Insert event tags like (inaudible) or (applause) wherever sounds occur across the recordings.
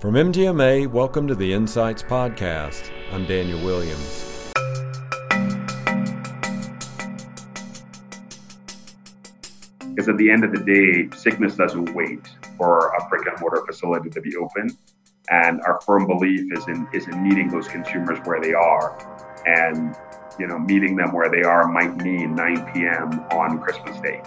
From MGMA, welcome to the Insights Podcast. I'm Daniel Williams. Because at the end of the day, sickness doesn't wait for a brick and mortar facility to be open. And our firm belief is in is in meeting those consumers where they are. And you know, meeting them where they are might mean 9 p.m. on Christmas Day.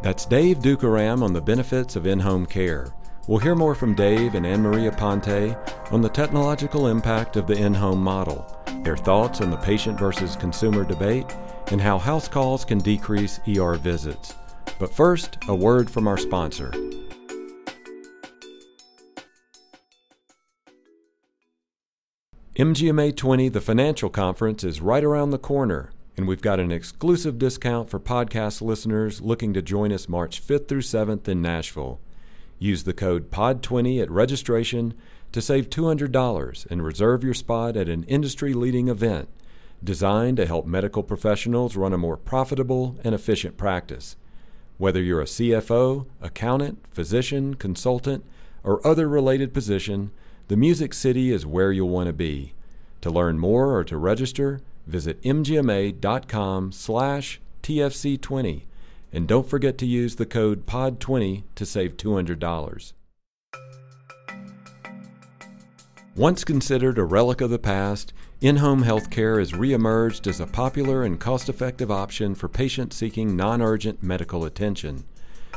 That's Dave Dukaram on the benefits of in-home care. We'll hear more from Dave and Anne Marie Aponte on the technological impact of the in home model, their thoughts on the patient versus consumer debate, and how house calls can decrease ER visits. But first, a word from our sponsor. MGMA 20, the financial conference, is right around the corner, and we've got an exclusive discount for podcast listeners looking to join us March 5th through 7th in Nashville. Use the code POD20 at registration to save $200 and reserve your spot at an industry leading event designed to help medical professionals run a more profitable and efficient practice. Whether you're a CFO, accountant, physician, consultant, or other related position, the Music City is where you'll want to be. To learn more or to register, visit mgma.com slash TFC20 and don't forget to use the code POD20 to save $200. Once considered a relic of the past, in home healthcare has reemerged as a popular and cost effective option for patients seeking non urgent medical attention.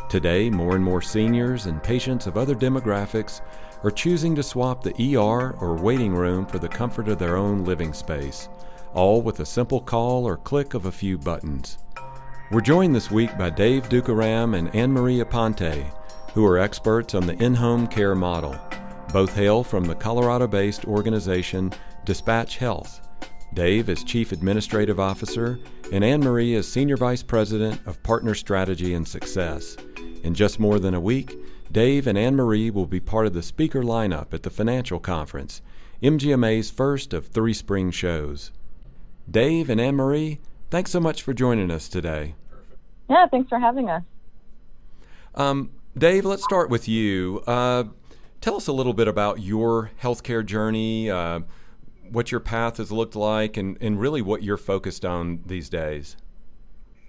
Today, more and more seniors and patients of other demographics are choosing to swap the ER or waiting room for the comfort of their own living space, all with a simple call or click of a few buttons. We're joined this week by Dave Dukaram and Anne Marie Aponte, who are experts on the in home care model. Both hail from the Colorado based organization Dispatch Health. Dave is Chief Administrative Officer, and Anne Marie is Senior Vice President of Partner Strategy and Success. In just more than a week, Dave and Anne Marie will be part of the speaker lineup at the Financial Conference, MGMA's first of three spring shows. Dave and Anne Marie, thanks so much for joining us today. Yeah, thanks for having us. Um, Dave, let's start with you. Uh, tell us a little bit about your healthcare journey, uh, what your path has looked like, and, and really what you're focused on these days.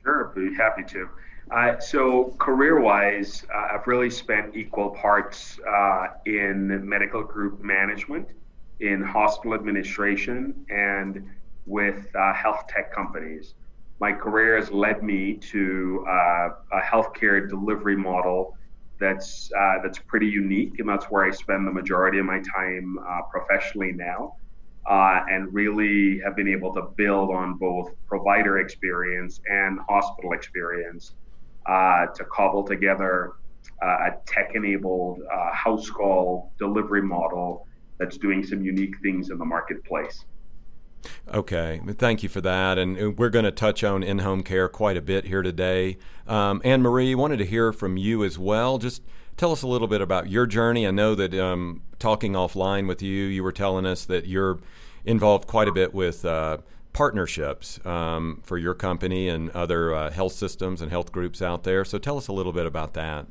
Sure, be happy to. Uh, so, career wise, uh, I've really spent equal parts uh, in medical group management, in hospital administration, and with uh, health tech companies my career has led me to uh, a healthcare delivery model that's uh, that's pretty unique, and that's where I spend the majority of my time uh, professionally now, uh, and really have been able to build on both provider experience and hospital experience uh, to cobble together uh, a tech-enabled house call delivery model that's doing some unique things in the marketplace. Okay, thank you for that. And uh, we're going to touch on in home care quite a bit here today. Um, Anne Marie, wanted to hear from you as well. Just tell us a little bit about your journey. I know that um, talking offline with you, you were telling us that you're involved quite a bit with uh, partnerships um, for your company and other uh, health systems and health groups out there. So tell us a little bit about that.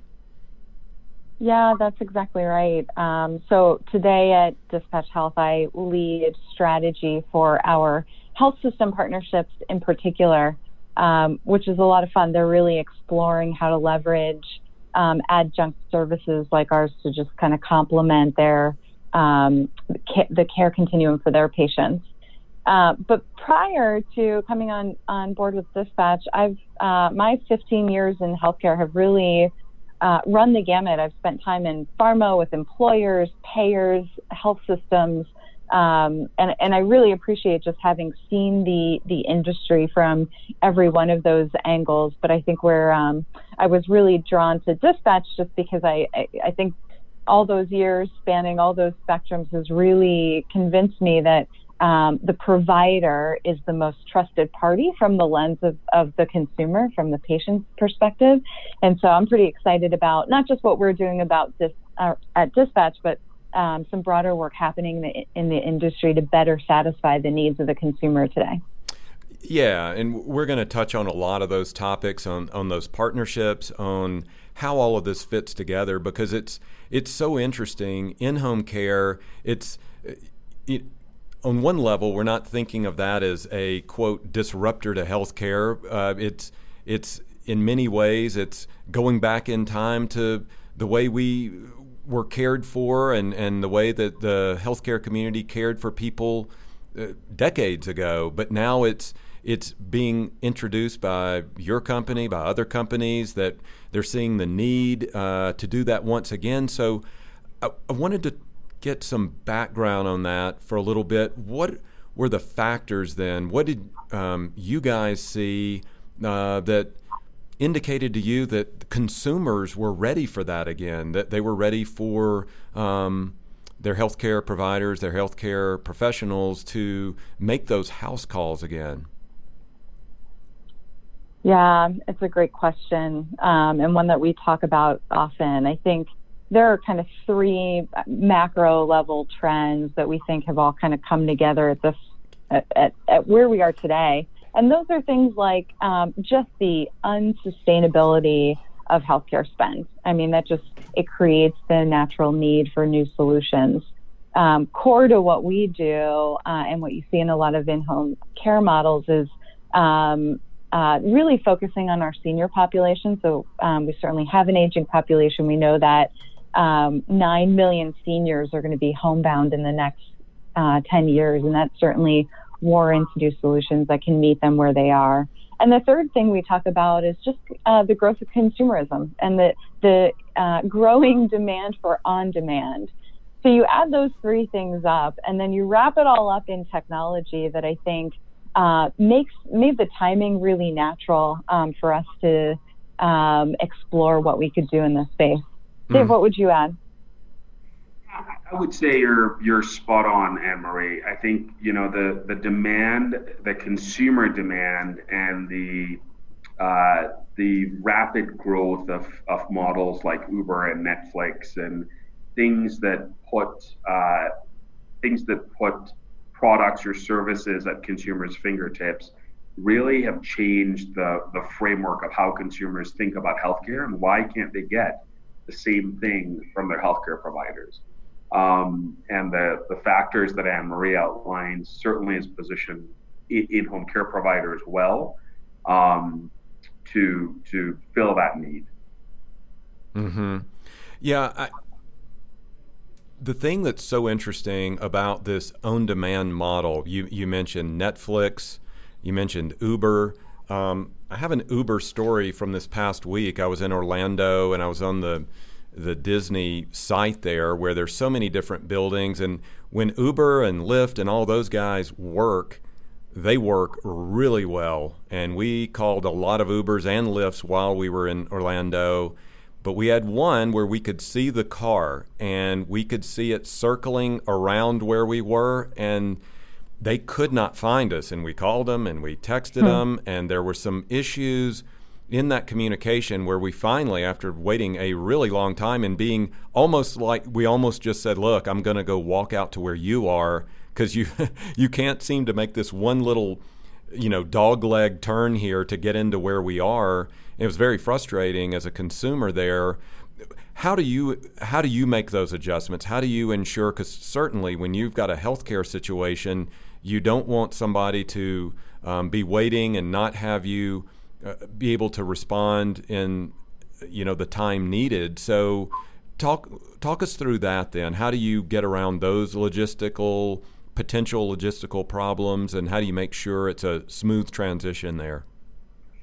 Yeah, that's exactly right. Um, so today at Dispatch Health, I lead strategy for our health system partnerships in particular, um, which is a lot of fun. They're really exploring how to leverage um, adjunct services like ours to just kind of complement their um, the care continuum for their patients. Uh, but prior to coming on on board with Dispatch, I've uh, my 15 years in healthcare have really uh, run the gamut. I've spent time in pharma with employers, payers, health systems, um, and, and I really appreciate just having seen the the industry from every one of those angles. But I think where um, I was really drawn to dispatch just because I, I, I think all those years spanning all those spectrums has really convinced me that um, the provider is the most trusted party from the lens of, of the consumer, from the patient's perspective. And so I'm pretty excited about not just what we're doing about this uh, at Dispatch, but um, some broader work happening in the, in the industry to better satisfy the needs of the consumer today. Yeah, and we're going to touch on a lot of those topics on, on those partnerships, on how all of this fits together because it's it's so interesting in home care. It's it, on one level, we're not thinking of that as a quote disruptor to healthcare. Uh, it's it's in many ways it's going back in time to the way we were cared for and, and the way that the healthcare community cared for people uh, decades ago. But now it's it's being introduced by your company, by other companies that they're seeing the need uh, to do that once again. So I, I, wanted to get some background on that for a little bit. What were the factors then? What did um, you guys see uh, that indicated to you that consumers were ready for that again, that they were ready for um, their healthcare providers, their healthcare professionals to make those house calls again? Yeah, it's a great question um, and one that we talk about often. I think there are kind of three macro level trends that we think have all kind of come together at this at, at, at where we are today. And those are things like um, just the unsustainability of healthcare spend. I mean, that just it creates the natural need for new solutions. Um, core to what we do uh, and what you see in a lot of in-home care models is um, uh, really focusing on our senior population. So um, we certainly have an aging population. We know that um, 9 million seniors are going to be homebound in the next uh, 10 years, and that certainly warrants new solutions that can meet them where they are. And the third thing we talk about is just uh, the growth of consumerism and the, the uh, growing demand for on demand. So you add those three things up, and then you wrap it all up in technology that I think uh, makes made the timing really natural um, for us to um, explore what we could do in this space. Dave, mm. what would you add? I would say you're you're spot on, Anne Marie. I think you know the the demand, the consumer demand, and the uh, the rapid growth of, of models like Uber and Netflix and things that put uh, things that put products or services at consumers' fingertips really have changed the, the framework of how consumers think about healthcare and why can't they get the same thing from their healthcare providers. Um, and the, the factors that Anne Marie outlined certainly is positioned in home care providers well um, to to fill that need. Hmm. Yeah. I, the thing that's so interesting about this on-demand model, you you mentioned Netflix, you mentioned Uber. Um, I have an Uber story from this past week. I was in Orlando and I was on the the Disney site there where there's so many different buildings and when Uber and Lyft and all those guys work, they work really well. And we called a lot of Ubers and Lyfts while we were in Orlando but we had one where we could see the car and we could see it circling around where we were and they could not find us and we called them and we texted hmm. them and there were some issues in that communication where we finally after waiting a really long time and being almost like we almost just said look i'm going to go walk out to where you are because you (laughs) you can't seem to make this one little you know dog leg turn here to get into where we are it was very frustrating as a consumer there. How do you how do you make those adjustments? How do you ensure? Because certainly when you've got a healthcare situation, you don't want somebody to um, be waiting and not have you uh, be able to respond in you know the time needed. So talk talk us through that then. How do you get around those logistical potential logistical problems, and how do you make sure it's a smooth transition there?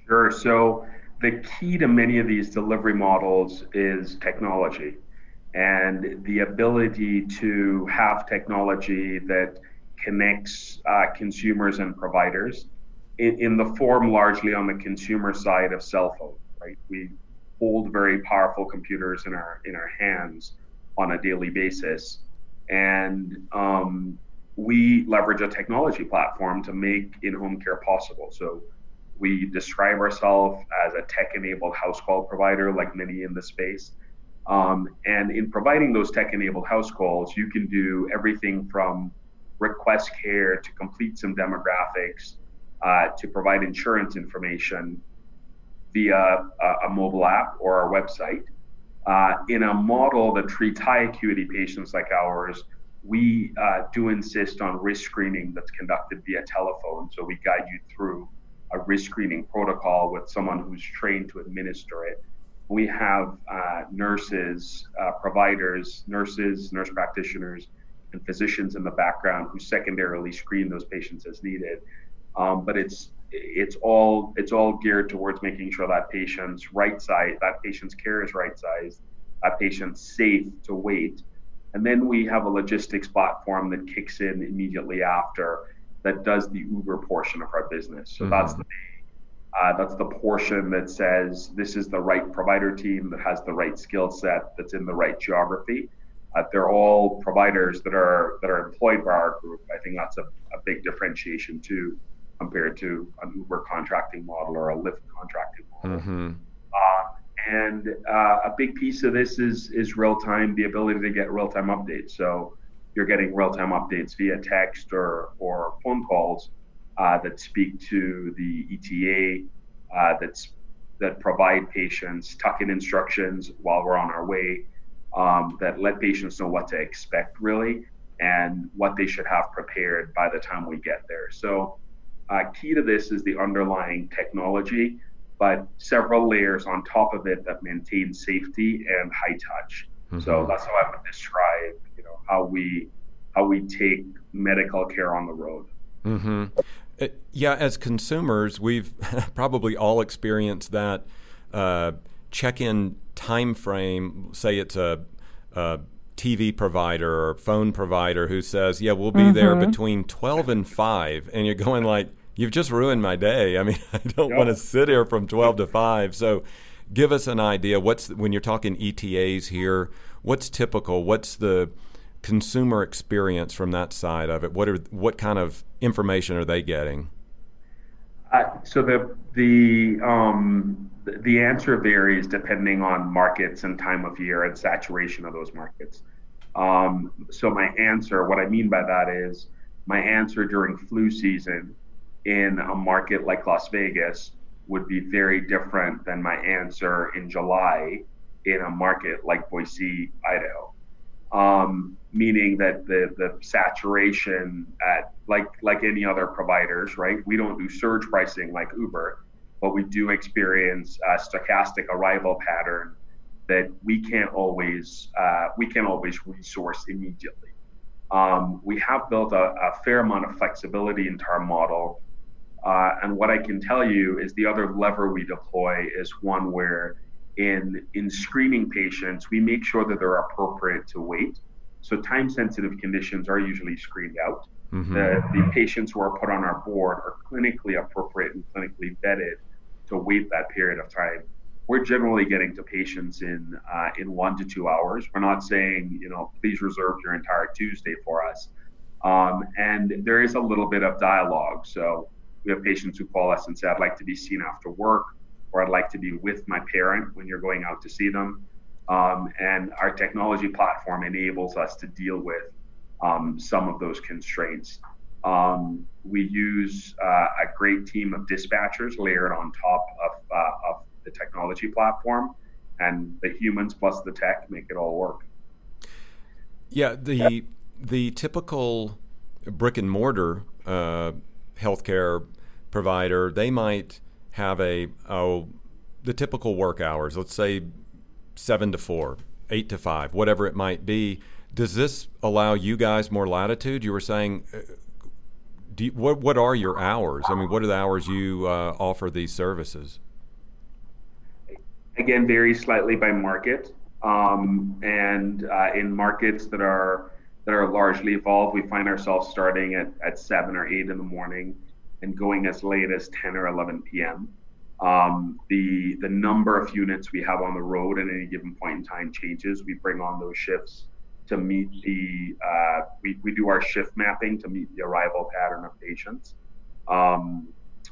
Sure. So the key to many of these delivery models is technology and the ability to have technology that connects uh, consumers and providers in, in, the form largely on the consumer side of cell phone right? We hold very powerful computers in our in our hands on a daily basis. And um, we leverage a technology platform to make in-home care possible. So we describe ourselves as a tech enabled house call provider, like many in the space. Um, and in providing those tech enabled house calls, you can do everything from request care to complete some demographics uh, to provide insurance information via a, a, mobile app or our website. Uh, in a model that treats high acuity patients like ours, we uh, do insist on risk screening that's conducted via telephone. So we guide you through a risk screening protocol with someone who's trained to administer it. We have uh, nurses, uh, providers, nurses, nurse practitioners, and physicians in the background who secondarily screen those patients as needed. Um, but it's it's all it's all geared towards making sure that patient's right side, that patient's care is right sized, that patient's safe to wait. And then we have a logistics platform that kicks in immediately after that does the Uber portion of our business. So mm-hmm. that's the uh, that's the portion that says this is the right provider team that has the right skill set that's in the right geography. Uh, they're all providers that are that are employed by our group. I think that's a, a big differentiation too compared to an Uber contracting model or a Lyft contracting model. Mm-hmm. Uh, and uh, a big piece of this is is real time, the ability to get real time updates. So you're getting real time updates via text or or phone calls uh, that speak to the ETA, uh, that's that provide patients tuck-in instructions while we're on our way, um, that let patients know what to expect really and what they should have prepared by the time we get there. So uh, key to this is the underlying technology, but several layers on top of it that maintain safety and high touch. Mm-hmm. So that's how I would describe, you know, how we how we take medical care on the road. Mm-hmm. Uh, yeah, as consumers, we've (laughs) probably all experienced that uh, check-in time frame. Say it's a, a, TV provider or phone provider who says, "Yeah, we'll be mm-hmm. there between twelve and 5. and you're going like, you've just ruined my day. I mean, (laughs) I don't yep. want to sit here from 12 to 5. So give us an idea. What's when you're talking ETAs here, what's typical? What's the consumer experience from that side of it? What are what kind of information are they getting? Uh, so the the um, the answer varies depending on markets and time of year and saturation of those markets. Um, so my answer, what I mean by that is, my answer during flu season in a market like Las Vegas would be very different than my answer in July in a market like Boise, Idaho. Um, meaning that the the saturation at like like any other providers, right? We don't do surge pricing like Uber, but we do experience a stochastic arrival pattern that we can't always uh, we can't always resource immediately. Um, we have built a, a, fair amount of flexibility into our model uh, and what I can tell you is the other lever we deploy is one where in in screening patients, we make sure that they're appropriate to wait. So time sensitive conditions are usually screened out. Mm-hmm. The, the patients who are put on our board are clinically appropriate and clinically vetted to wait that period of time. We're generally getting to patients in uh, in one to two hours. We're not saying, you know, please reserve your entire Tuesday for us. Um, and there is a little bit of dialogue. So we have patients who call us and say, I'd like to be seen after work, or I'd like to be with my parent when you're going out to see them. Um, and our technology platform enables us to deal with um, some of those constraints. Um, we use uh, a great team of dispatchers layered on top of, uh, of the technology platform, and the humans plus the tech make it all work. Yeah, the the typical brick and mortar uh, healthcare provider, they might have a oh the typical work hours. Let's say seven to four, eight to five, whatever it might be. Does this allow you guys more latitude? You were saying, uh, you, what what are your hours? I mean, what are the hours you uh, offer these services? Again, varies slightly by market, um, and uh, in markets that are that are largely evolved, we find ourselves starting at, at seven or eight in the morning and going as late as 10 or 11 p.m. Um, the the number of units we have on the road at any given point in time changes. We bring on those shifts to meet the uh, we, we do our shift mapping to meet the arrival pattern of patients, um,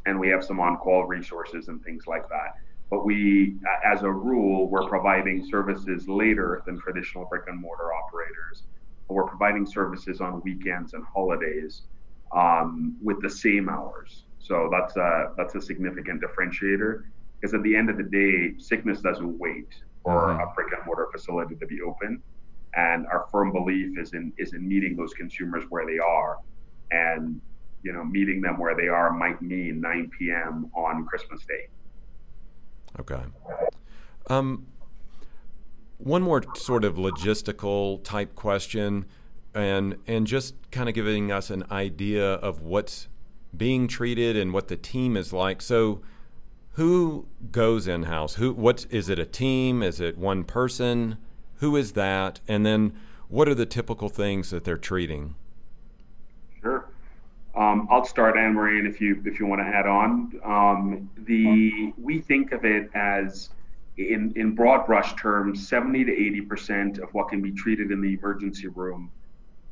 and we have some on-call resources and things like that. But we, as a rule, we're providing services later than traditional brick and mortar operators. We're providing services on weekends and holidays um, with the same hours. So that's a that's a significant differentiator. Because at the end of the day, sickness doesn't wait for mm-hmm. a brick and mortar facility to be open. And our firm belief is in is in meeting those consumers where they are, and you know, meeting them where they are might mean 9 p.m. on Christmas Day. Okay. Um, one more sort of logistical type question, and and just kind of giving us an idea of what's being treated and what the team is like. So, who goes in house? Who? What is it? A team? Is it one person? Who is that? And then, what are the typical things that they're treating? Sure. Um, I'll start, Anne Marie, and if you if you want to add on, um, the we think of it as in in broad brush terms, 70 to 80 percent of what can be treated in the emergency room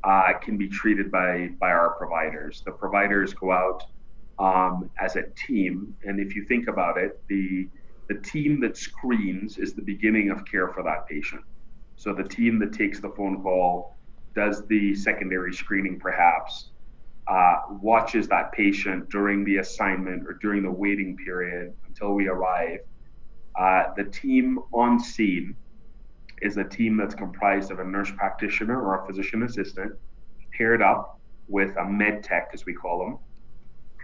uh, can be treated by by our providers. The providers go out um, as a team, and if you think about it, the the team that screens is the beginning of care for that patient. So the team that takes the phone call, does the secondary screening, perhaps, uh, watches that patient during the assignment or during the waiting period until we arrive. Uh, the team on scene is a team that's comprised of a nurse practitioner or a physician assistant paired up with a med tech, as we call them,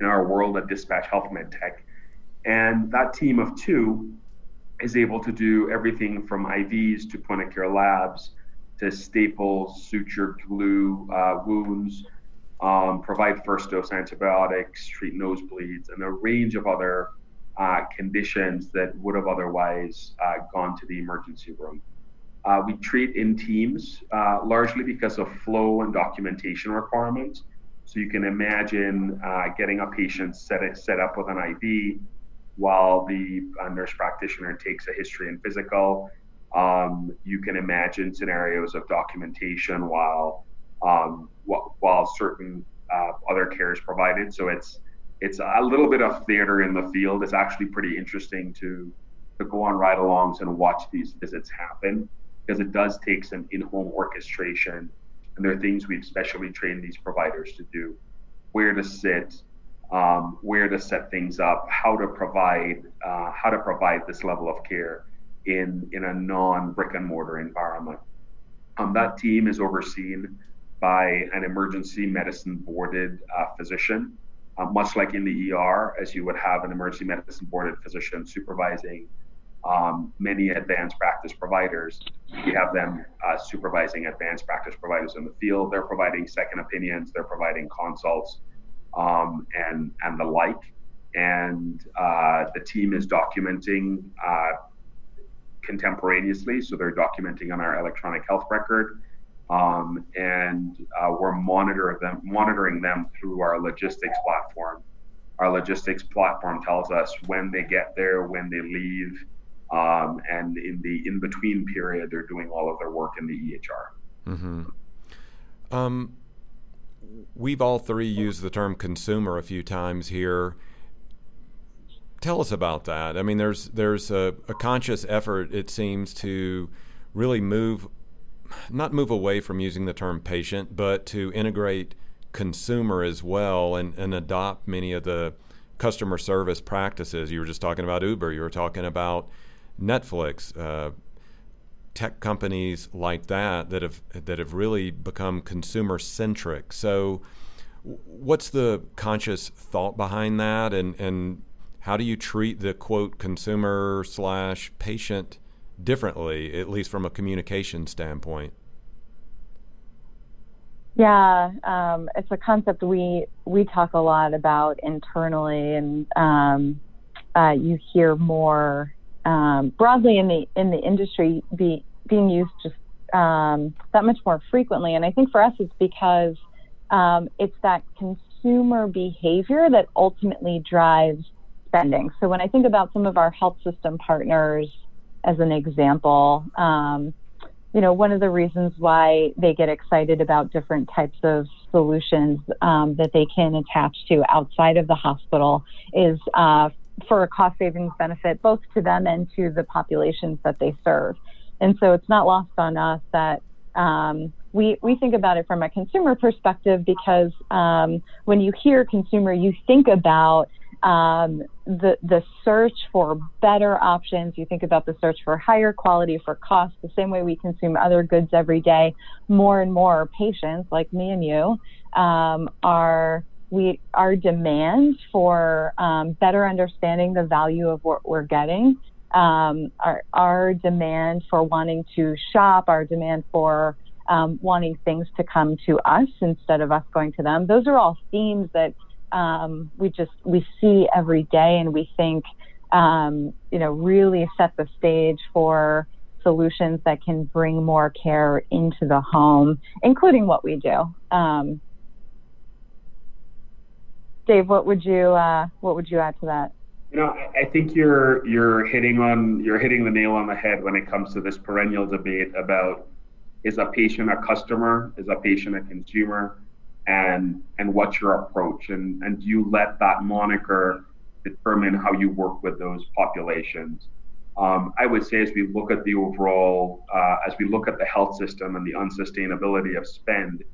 in our world at Dispatch Health Med Tech. And that team of two is able to do everything from IVs to point of care labs to staples, suture, glue, uh, wounds, um, provide first dose antibiotics, treat nosebleeds, and a range of other uh, conditions that would have otherwise uh, gone to the emergency room. Uh, we treat in teams uh, largely because of flow and documentation requirements. So you can imagine uh, getting a patient set, it, set up with an IV while the uh, nurse practitioner takes a history and physical. Um, you can imagine scenarios of documentation while um, while certain uh, other care is provided. So it's it's a little bit of theater in the field. It's actually pretty interesting to to go on ride-alongs and watch these visits happen because it does take some in-home orchestration, and there are things we've specially trained these providers to do, where to sit, um, where to set things up, how to provide uh, how to provide this level of care in in a non brick and mortar environment. Um, that team is overseen by an emergency medicine boarded uh, physician, uh, much like in the ER, as you would have an emergency medicine boarded physician supervising um, many advanced practice providers. We have them uh, supervising advanced practice providers in the field. They're providing second opinions, they're providing consults, um, and and the like. And uh, the team is documenting uh, contemporaneously, so they're documenting on our electronic health record um, and uh, we're monitor them, monitoring them through our logistics platform. Our logistics platform tells us when they get there, when they leave, um, and in the in between period, they're doing all of their work in the EHR. Mm-hmm. Um, we've all three used the term consumer a few times here. Tell us about that. I mean, there's there's a, a conscious effort, it seems, to really move not move away from using the term patient, but to integrate consumer as well and, and adopt many of the customer service practices. You were just talking about Uber, you were talking about Netflix, uh, tech companies like that that have that have really become consumer centric. So, what's the conscious thought behind that, and and how do you treat the quote consumer slash patient differently, at least from a communication standpoint? Yeah, um, it's a concept we we talk a lot about internally, and um, uh, you hear more um, broadly in the in the industry be, being used just um, that much more frequently. And I think for us, it's because um, it's that consumer behavior that ultimately drives spending. So when I think about some of our health system partners as an example. Um, you know, one of the reasons why they get excited about different types of solutions um, that they can attach to outside of the hospital is uh, for a cost savings benefit, both to them and to the populations that they serve. And so it's not lost on us that um, we, we think about it from a consumer perspective because um, when you hear consumer, you think about um, the the search for better options. You think about the search for higher quality for cost, the same way we consume other goods every day. More and more patients, like me and you, um, are we our demand for um, better understanding the value of what we're getting, um, our our demand for wanting to shop, our demand for um, wanting things to come to us instead of us going to them. Those are all themes that um, we just we see every day, and we think um, you know really set the stage for solutions that can bring more care into the home, including what we do. Um, Dave, what would you uh, what would you add to that? You know, I think you're you're hitting on you're hitting the nail on the head when it comes to this perennial debate about is a patient a customer, is a patient a consumer, and and what's your approach, and and do you let that moniker determine how you work with those populations? Um, I would say as we look at the overall, uh, as we look at the health system and the unsustainability of spend,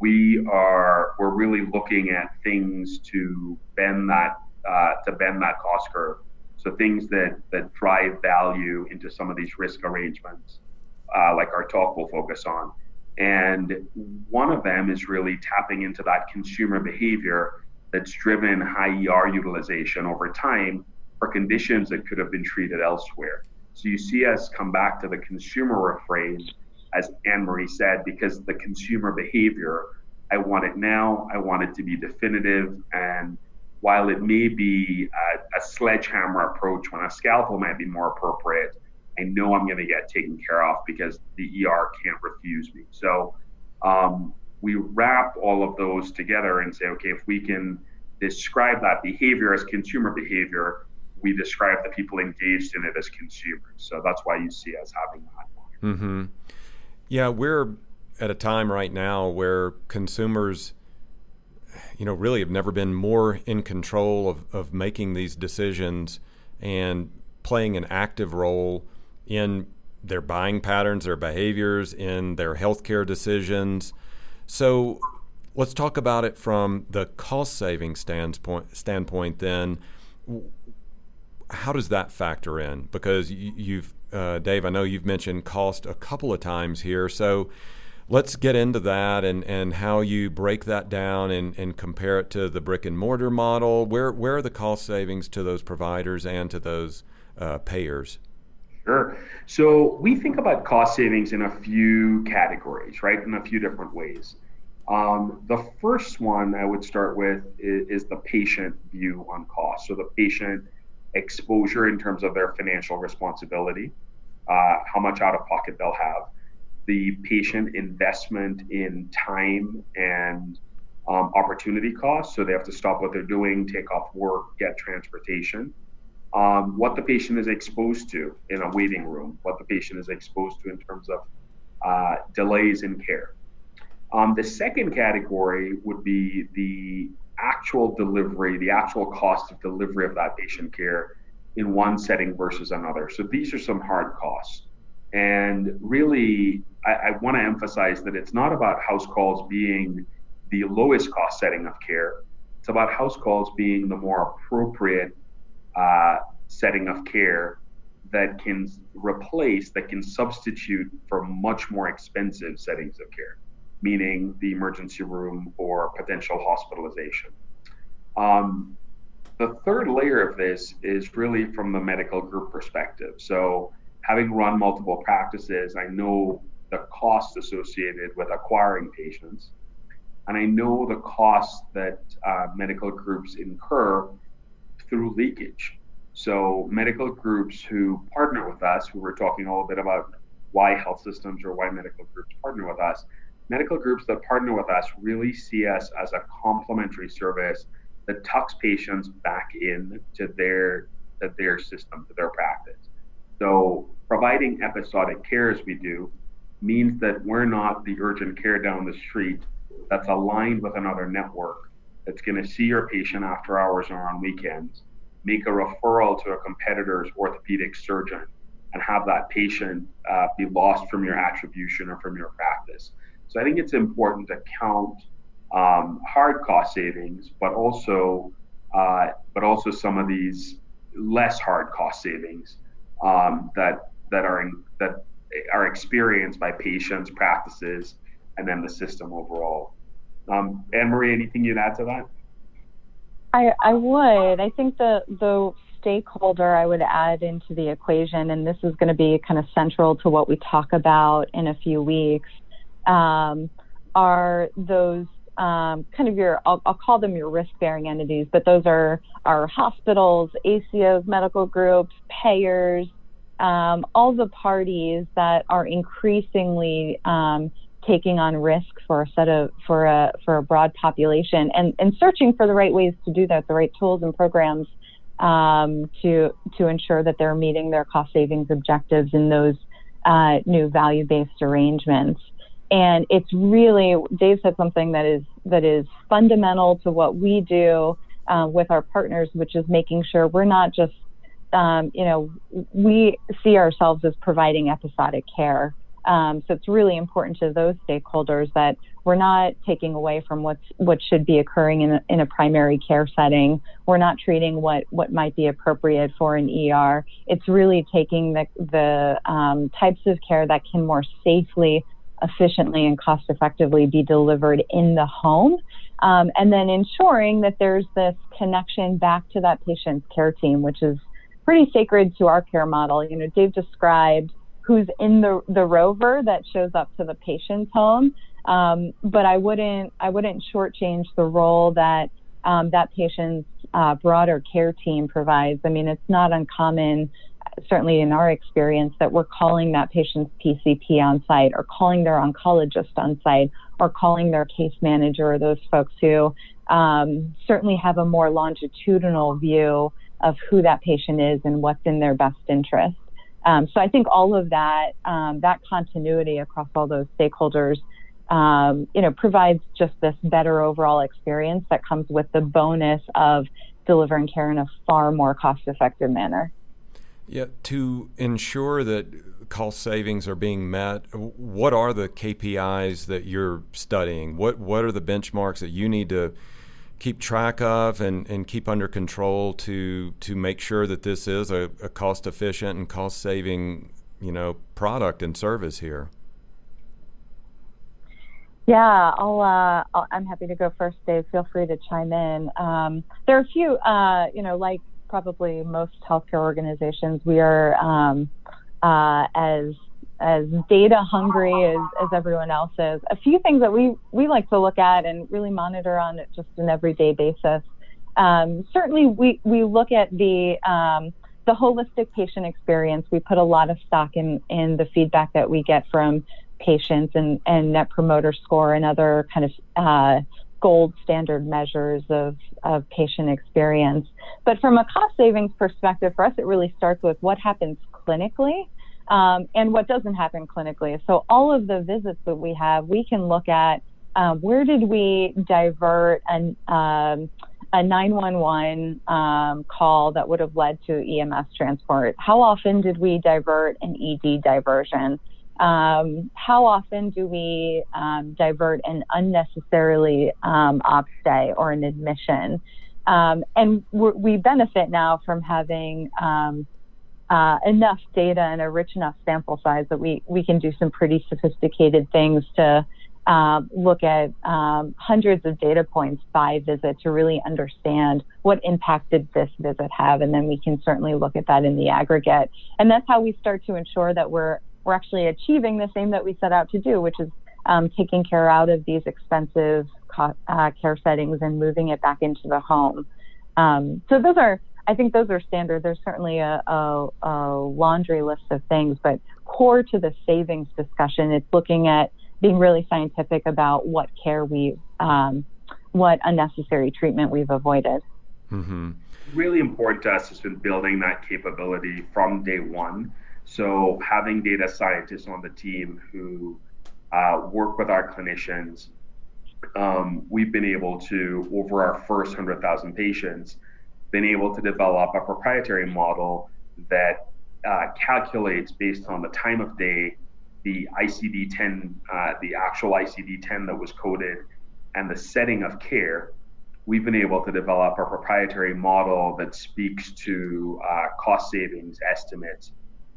we are we're really looking at things to bend that uh, to bend that cost curve. So things that that drive value into some of these risk arrangements uh, like our talk will focus on. And one of them is really tapping into that consumer behavior that's driven high ER utilization over time for conditions that could have been treated elsewhere. So you see us come back to the consumer refrain, as Anne Marie said, because the consumer behavior, I want it now, I want it to be definitive. And while it may be a, a sledgehammer approach when a scalpel might be more appropriate, I know I'm going to get taken care of because the ER can't refuse me. So um, we wrap all of those together and say, okay, if we can describe that behavior as consumer behavior, we describe the people engaged in it as consumers. So that's why you see us having that. Mm-hmm. Yeah, we're at a time right now where consumers, you know, really have never been more in control of, of making these decisions and playing an active role in their buying patterns, their behaviors, in their healthcare decisions. So let's talk about it from the cost saving standpoint. Standpoint, then, how does that factor in? Because you've, uh, Dave, I know you've mentioned cost a couple of times here. So let's get into that and, and how you break that down and, and compare it to the brick and mortar model. Where where are the cost savings to those providers and to those uh, payers? Sure. So we think about cost savings in a few categories, right? In a few different ways. Um, the first one I would start with is, is, the patient view on cost. So the patient exposure in terms of their financial responsibility, uh, how much out of pocket they'll have, the patient investment in time and um, opportunity costs. So they have to stop what they're doing, take off work, get transportation um, what the patient is exposed to in a waiting room, what the patient is exposed to in terms of uh, delays in care. Um, the second category would be the actual delivery, the actual cost of delivery of that patient care in one setting versus another. So these are some hard costs. And really, I, I want to emphasize that it's not about house calls being the lowest cost setting of care. It's about house calls being the more appropriate uh, setting of care that can replace, that can substitute for much more expensive settings of care, meaning the emergency room or potential hospitalization. Um, the third layer of this is really from the medical group perspective. So, having run multiple practices, I know the costs associated with acquiring patients, and I know the costs that uh, medical groups incur through leakage. So medical groups who partner with us, who we're talking a little bit about why health systems or why medical groups partner with us, medical groups that partner with us really see us as a complementary service that tucks patients back in to their to their system, to their practice. So providing episodic care as we do means that we're not the urgent care down the street that's aligned with another network that's going to see your patient after hours or on weekends make a referral to a competitor's orthopedic surgeon and have that patient uh, be lost from your attribution or from your practice. So I think it's important to count um, hard cost savings, but also uh, but also some of these less hard cost savings um, that that are in, that are experienced by patients, practices, and then the system overall. Um, Anne Marie, anything you'd add to that? I, I would. I think the the stakeholder I would add into the equation, and this is going to be kind of central to what we talk about in a few weeks, um, are those um, kind of your, I'll, I'll, call them your risk bearing entities, but those are our hospitals, ACOs, medical groups, payers, um, all the parties that are increasingly um, taking on risk for a set of for a for a broad population and and searching for the right ways to do that, the right tools and programs um, to to ensure that they're meeting their cost savings objectives in those uh, new value based arrangements. And it's really Dave said something that is that is fundamental to what we do uh, with our partners, which is making sure we're not just um, you know we see ourselves as providing episodic care. Um, so it's really important to those stakeholders that we're not taking away from what's what should be occurring in a, in a primary care setting. We're not treating what what might be appropriate for an ER. It's really taking the the um, types of care that can more safely, efficiently, and cost effectively be delivered in the home. Um, and then ensuring that there's this connection back to that patient's care team, which is pretty sacred to our care model. You know, Dave described who's in the, the rover that shows up to the patient's home. Um, but I wouldn't I wouldn't shortchange the role that um, that patient's uh, broader care team provides. I mean, it's not uncommon, certainly in our experience, that we're calling that patient's PCP on site, or calling their oncologist on site, or calling their case manager, or those folks who um, certainly have a more longitudinal view of who that patient is and what's in their best interest. Um, so I think all of that, um, that continuity across all those stakeholders, um, you know, provides just this better overall experience that comes with the bonus of delivering care in a far more cost-effective manner. Yeah, to ensure that cost savings are being met, what are the KPIs that you're studying? What what are the benchmarks that you need to keep track of and, and keep under control to to make sure that this is a, a cost efficient and cost saving you know product and service here? Yeah I'll, uh, i am happy to go first dave. Feel free to chime in. Um, there are a few uh, you know like probably most healthcare organizations we are um, uh, as as data hungry as, as everyone else is. A few things that we, we like to look at and really monitor on just an everyday basis. Um, certainly, we, we look at the um, the holistic patient experience. We put a lot of stock in in the feedback that we get from patients and, and net promoter score and other kind of uh, gold standard measures of, of patient experience. But from a cost savings perspective, for us, it really starts with what happens clinically um, and what doesn't happen clinically. So all of the visits that we have, we can look at um, where did we divert an, um, a 911 um, call that would have led to EMS transport? How often did we divert an ED diversion? Um, how often do we um, divert an unnecessarily um, op stay or an admission? Um, and we benefit now from having um, uh, enough data and a rich enough sample size that we, we can do some pretty sophisticated things to uh, look at hundreds of data points by visit to really understand what impact did this visit have, and then we can certainly look at that in the aggregate. And that's how we start to ensure that we're we're actually achieving the same that we set out to do, which is um, taking care out of these expensive co- uh, care settings and moving it back into the home. Um, so those are I think those are standard. There's certainly a, a, a, laundry list of things, but core to the savings discussion, it's looking at being really scientific about what care we, um, what unnecessary treatment we've avoided. Mm-hmm. Really important to us has been building that capability from day one. So having data scientists on the team who uh, work with our clinicians, um, we've been able to over our first 100,000 patients been able to develop a proprietary model that uh, calculates based on the time of day, the ICD-10, uh, the actual ICD-10 that was coded, and the setting of care, we've been able to develop a proprietary model that speaks to uh, cost savings estimates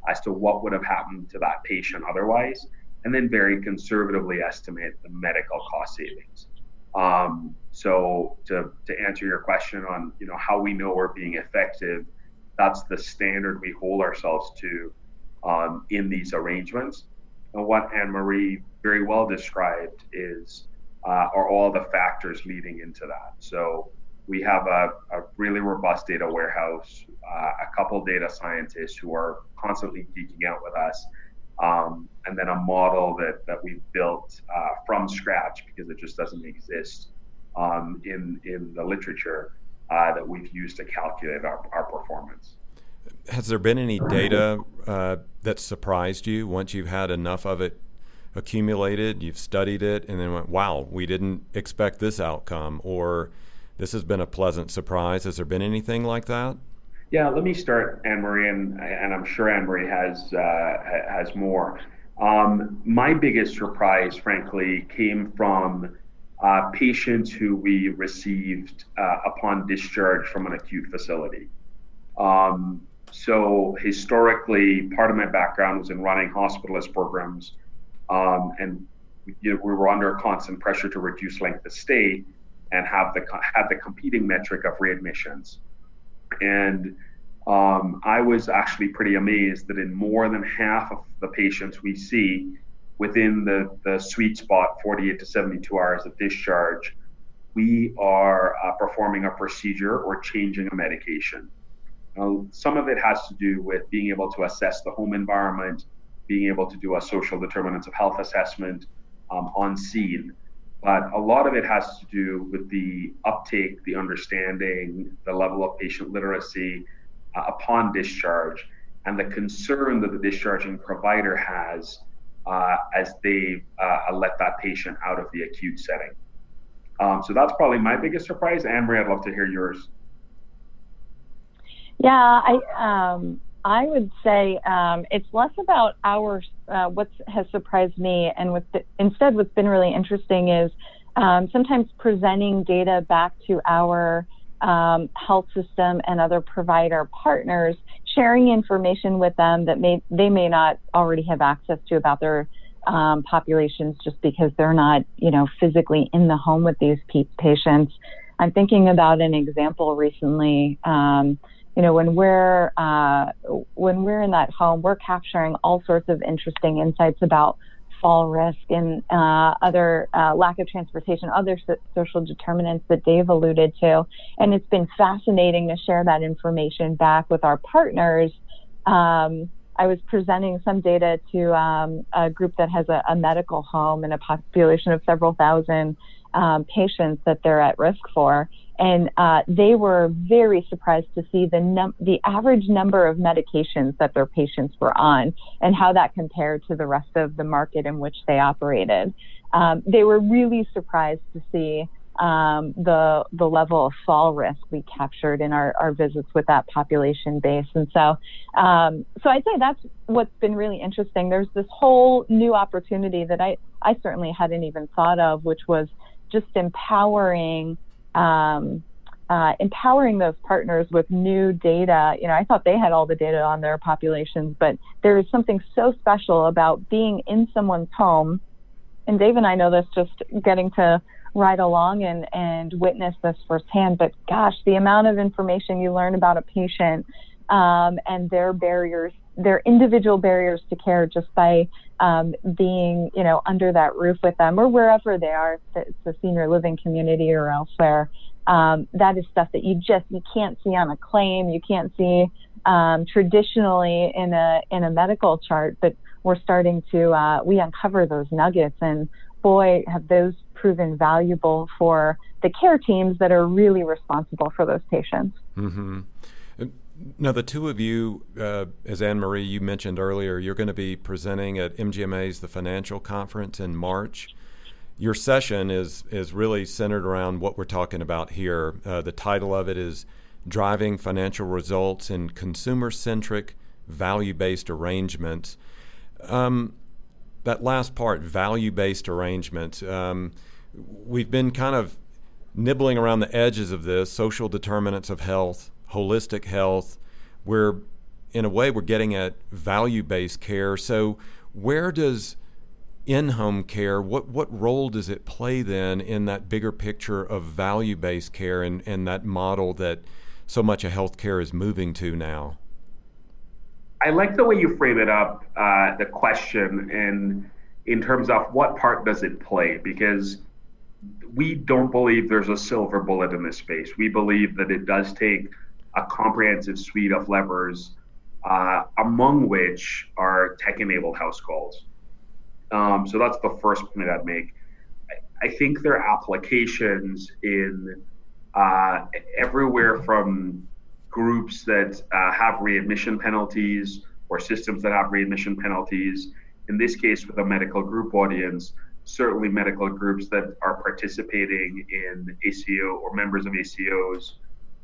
as to what would have happened to that patient otherwise, and then very conservatively estimate the medical cost savings. Um, so to, to answer your question on you know how we know we're being effective, that's the standard we hold ourselves to um, in these arrangements. And what Anne Marie very well described is uh, are all the factors leading into that. So we have a, a really robust data warehouse, uh, a couple data scientists who are constantly geeking out with us, um, and then a model that, that we've built uh, from scratch because it just doesn't exist um, in, in the literature uh, that we've used to calculate our, our performance. Has there been any data uh, that surprised you once you've had enough of it accumulated, you've studied it, and then went, wow, we didn't expect this outcome, or this has been a pleasant surprise? Has there been anything like that? Yeah, let me start, Anne Marie, and, and I'm sure Anne Marie has uh, has more. Um, my biggest surprise, frankly, came from uh, patients who we received uh, upon discharge from an acute facility. Um, so historically, part of my background was in running hospitalist programs, um, and you know, we were under constant pressure to reduce length of stay and have the had the competing metric of readmissions. And um, I was actually pretty amazed that in more than half of the patients we see within the, the sweet spot, 48 to 72 hours of discharge, we are uh, performing a procedure or changing a medication. Now, some of it has to do with being able to assess the home environment, being able to do a social determinants of health assessment um, on scene. But a lot of it has to do with the uptake, the understanding, the level of patient literacy uh, upon discharge, and the concern that the discharging provider has uh, as they uh, let that patient out of the acute setting. Um, so that's probably my biggest surprise. Anne Marie, I'd love to hear yours. Yeah, I um, I would say um, it's less about our uh, what has surprised me, and with the, instead, what's been really interesting is um, sometimes presenting data back to our um, health system and other provider partners, sharing information with them that may they may not already have access to about their um, populations just because they're not, you know, physically in the home with these patients. I'm thinking about an example recently. You know, when we're uh, when we're in that home, we're capturing all sorts of interesting insights about fall risk and uh, other uh, lack of transportation, other so- social determinants that Dave alluded to. And it's been fascinating to share that information back with our partners. Um, I was presenting some data to um, a group that has a, a, medical home and a population of several thousand um, patients that they're at risk for and uh, they were very surprised to see the num- the average number of medications that their patients were on and how that compared to the rest of the market in which they operated. Um, they were really surprised to see um, the the level of fall risk we captured in our, our visits with that population base. And so, um, so I'd say that's what's been really interesting. There's this whole new opportunity that I I certainly hadn't even thought of, which was just empowering um, uh, empowering those partners with new data. You know, I thought they had all the data on their populations, but there is something so special about being in someone's home. And Dave and I know this just getting to ride along and, and witness this firsthand. But gosh, the amount of information you learn about a patient um, and their barriers, their individual barriers to care just by um, being, you know, under that roof with them or wherever they are, if it's a senior living community or elsewhere. Um, that is stuff that you just you can't see on a claim, you can't see um, traditionally in a in a medical chart, but we're starting to uh, we uncover those nuggets, and boy, have those proven valuable for the care teams that are really responsible for those patients. Mm-hmm. Now, the two of you, uh, as Anne Marie, you mentioned earlier, you're going to be presenting at MGMA's The Financial Conference in March. Your session is is really centered around what we're talking about here. Uh, the title of it is "Driving Financial Results in Consumer-Centric, Value-Based Arrangements." Um, that last part, value-based arrangements. Um, we've been kind of nibbling around the edges of this social determinants of health, holistic health. We're, in a way, we're getting at value based care. So, where does in home care, what, what role does it play then in that bigger picture of value based care and, and that model that so much of healthcare is moving to now? I like the way you frame it up, uh, the question, and in terms of what part does it play? Because we don't believe there's a silver bullet in this space. We believe that it does take a comprehensive suite of levers, uh, among which are tech enabled house calls. Um, so that's the first point I'd make. I, think there are applications in uh, everywhere from groups that uh, have readmission penalties or systems that have readmission penalties. In this case, with a medical group audience, certainly medical groups that are participating in ACO or members of ACOs,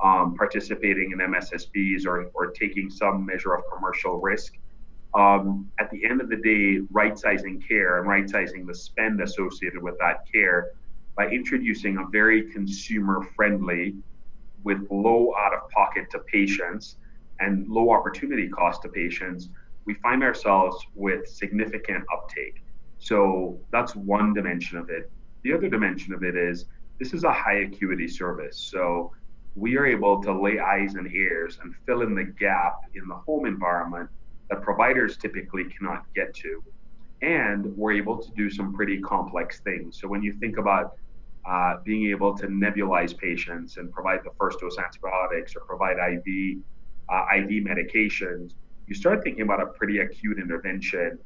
um, participating in MSSPs or, or taking some measure of commercial risk. Um, at the end of the day, right sizing care and right sizing the spend associated with that care by introducing a very consumer friendly with low out of pocket to patients and low opportunity cost to patients, we find ourselves with significant uptake. So that's one dimension of it. The other dimension of it is this is a high acuity service. So we are able to lay eyes and ears and fill in the gap in the home environment that providers typically cannot get to. And we're able to do some pretty complex things. So when you think about uh, being able to nebulize patients and provide the first dose antibiotics or provide IV uh, IV medications, you start thinking about a pretty acute intervention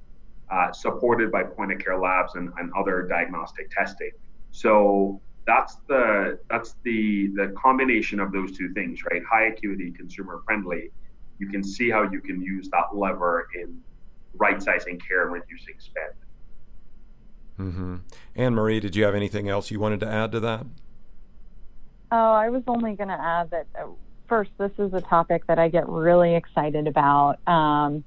uh, supported by point of care labs and, and other diagnostic testing. So that's the that's the the combination of those two things, right? High acuity, consumer friendly. You can see how you can use that lever in right sizing care and reducing spend. Mm-hmm. Anne Marie, did you have anything else you wanted to add to that? Oh, I was only going to add that uh, first, this is a topic that I get really excited about. Um,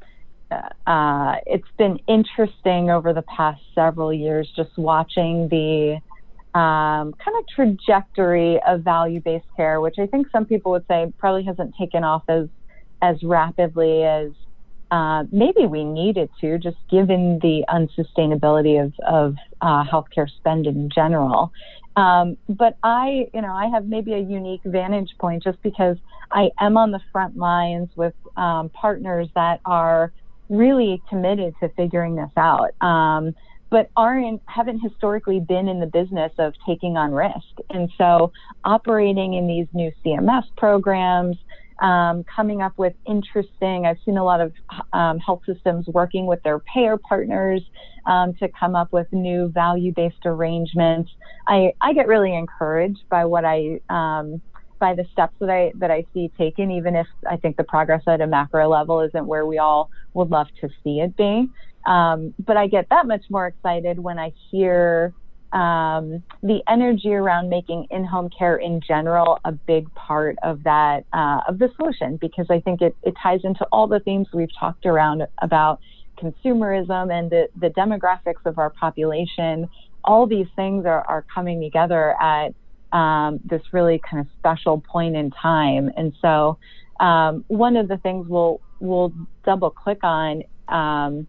uh, it's been interesting over the past several years just watching the um, kind of trajectory of value-based care, which I think some people would say probably hasn't taken off as as rapidly as uh, maybe we needed to, just given the unsustainability of, of uh, healthcare spend in general. Um, but I, you know, I have maybe a unique vantage point just because I am on the front lines with um, partners that are really committed to figuring this out. Um, but aren't haven't historically been in the business of taking on risk, and so operating in these new CMS programs, um, coming up with interesting. I've seen a lot of um, health systems working with their payer partners um, to come up with new value-based arrangements. I, I get really encouraged by what I um, by the steps that I that I see taken, even if I think the progress at a macro level isn't where we all would love to see it be. Um, but I get that much more excited when I hear um, the energy around making in-home care in general a big part of that uh, of the solution because I think it, it ties into all the themes we've talked around about consumerism and the, the demographics of our population. All these things are, are coming together at um, this really kind of special point in time. And so um, one of the things we'll we'll double click on um,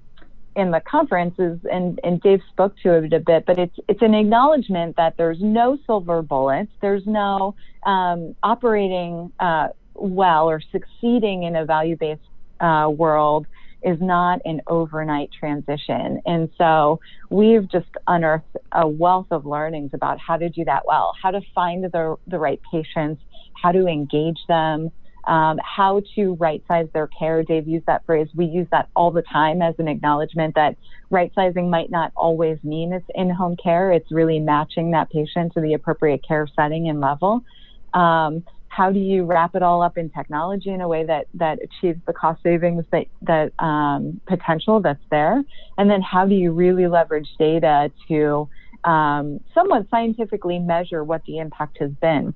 in the conferences, and, and Dave spoke to it a bit, but it's it's an acknowledgement that there's no silver bullets, there's no um, operating uh, well or succeeding in a value-based uh, world is not an overnight transition. And so we've just unearthed a wealth of learnings about how to do that well, how to find the, the right patients, how to engage them, um, how to right size their care. Dave used that phrase. We use that all the time as an acknowledgement that right sizing might not always mean it's in home care. It's really matching that patient to the appropriate care setting and level. Um, how do you wrap it all up in technology in a way that that achieves the cost savings that that um, potential that's there? And then how do you really leverage data to um, somewhat scientifically measure what the impact has been?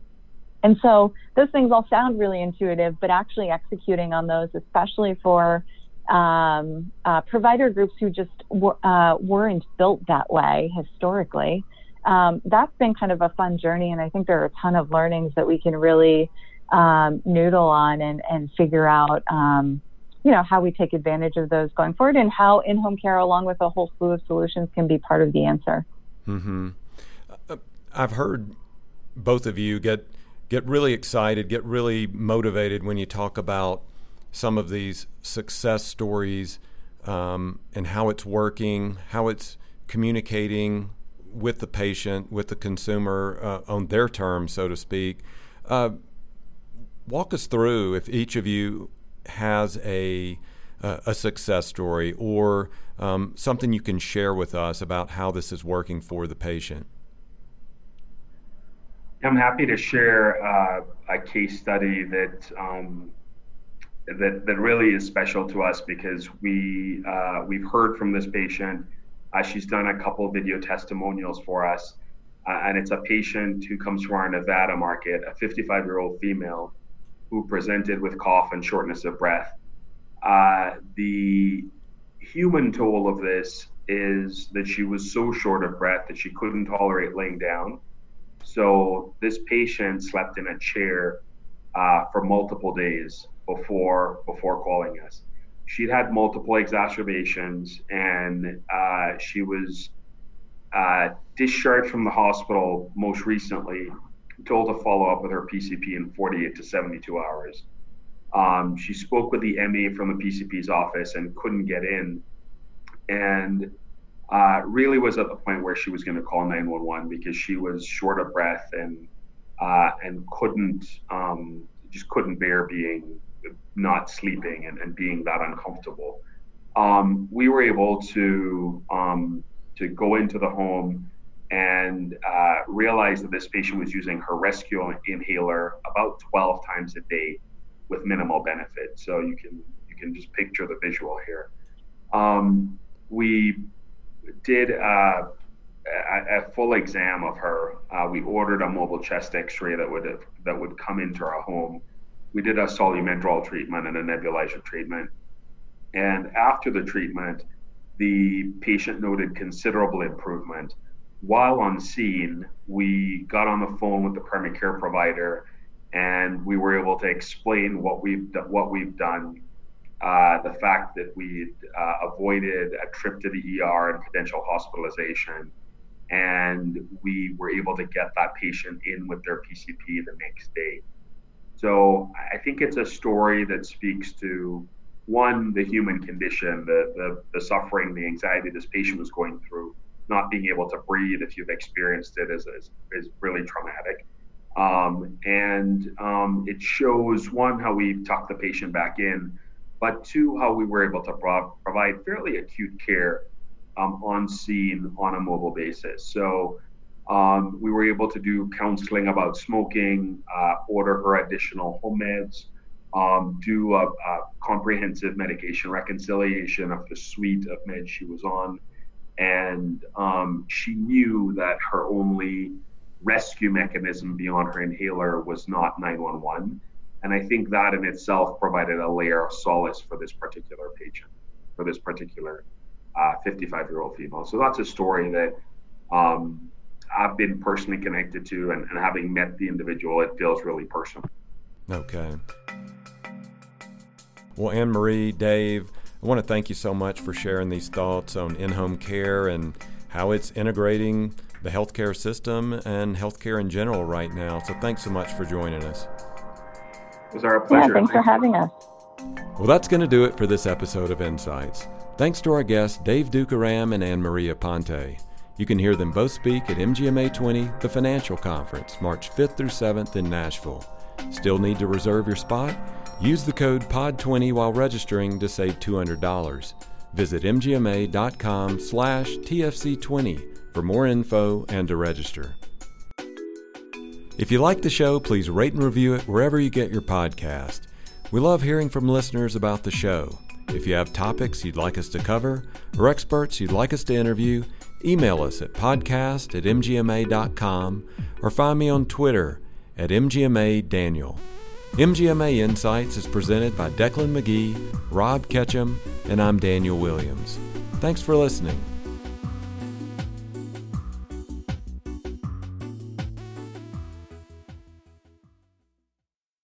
And so those things all sound really intuitive, but actually executing on those, especially for um, uh, provider groups who just w- uh, weren't built that way historically, um, that's been kind of a fun journey. And I think there are a ton of learnings that we can really um, noodle on and, and figure out, um, you know, how we take advantage of those going forward and how in-home care, along with a whole slew of solutions, can be part of the answer. Mm-hmm. Uh, I've heard both of you get get really excited, get really motivated when you talk about some of these success stories um, and how it's working, how it's communicating with the patient, with the consumer uh, on their terms, so to speak. Uh, walk us through if each of you has a a success story or um, something you can share with us about how this is working for the patient. I'm happy to share uh, a case study that um, that that really is special to us because we uh, we've heard from this patient. Uh, she's done a couple video testimonials for us, uh, and it's a patient who comes from our Nevada market, a 55 year old female who presented with cough and shortness of breath. Uh, the human toll of this is that she was so short of breath that she couldn't tolerate laying down. So this patient slept in a chair uh, for multiple days before before calling us. She'd had multiple exacerbations, and uh, she was uh, discharged from the hospital most recently, told to follow up with her PCP in 48 to 72 hours. Um, she spoke with the MA from the PCP's office and couldn't get in, and uh, really was at the point where she was going to call 911 because she was short of breath and uh, and couldn't um, just couldn't bear being not sleeping and, and being that uncomfortable. Um, we were able to um, to go into the home and uh, realize that this patient was using her rescue inhaler about 12 times a day with minimal benefit. So you can you can just picture the visual here. Um, we did uh, a, a, full exam of her. Uh, we ordered a mobile chest X-ray that would have, that would come into our home. We did a Solu-Medrol treatment and a nebulizer treatment. And after the treatment, the patient noted considerable improvement. While on scene, we got on the phone with the primary care provider, and we were able to explain what we've what we've done uh, the fact that we uh, avoided a trip to the ER and potential hospitalization, and we were able to get that patient in with their PCP the next day. So I think it's a story that speaks to one, the human condition, the, the, the suffering, the anxiety this patient was going through, not being able to breathe if you've experienced it is, is, is really traumatic. Um, and um, it shows one, how we tuck the patient back in, but two, how we were able to pro- provide fairly acute care um, on scene on a mobile basis. So um, we were able to do counseling about smoking, uh, order her additional home meds, um, do a, a, comprehensive medication reconciliation of the suite of meds she was on. And um, she knew that her only rescue mechanism beyond her inhaler was not 911 and I think that in itself provided a layer of solace for this particular patient, for this particular 55 uh, year old female. So that's a story that um, I've been personally connected to, and, and having met the individual, it feels really personal. Okay. Well, Anne Marie, Dave, I want to thank you so much for sharing these thoughts on in home care and how it's integrating the healthcare system and healthcare in general right now. So, thanks so much for joining us. It was our pleasure. Yeah, thanks for having us. Well, that's going to do it for this episode of Insights. Thanks to our guests, Dave Dukaram and Anne Marie Aponte. You can hear them both speak at MGMA 20, the financial conference, March 5th through 7th in Nashville. Still need to reserve your spot? Use the code POD20 while registering to save $200. Visit mgma.com slash TFC20 for more info and to register. If you like the show, please rate and review it wherever you get your podcast. We love hearing from listeners about the show. If you have topics you'd like us to cover or experts you'd like us to interview, email us at podcast at mgma.com or find me on Twitter at mgma.daniel. MGMA Insights is presented by Declan McGee, Rob Ketchum, and I'm Daniel Williams. Thanks for listening.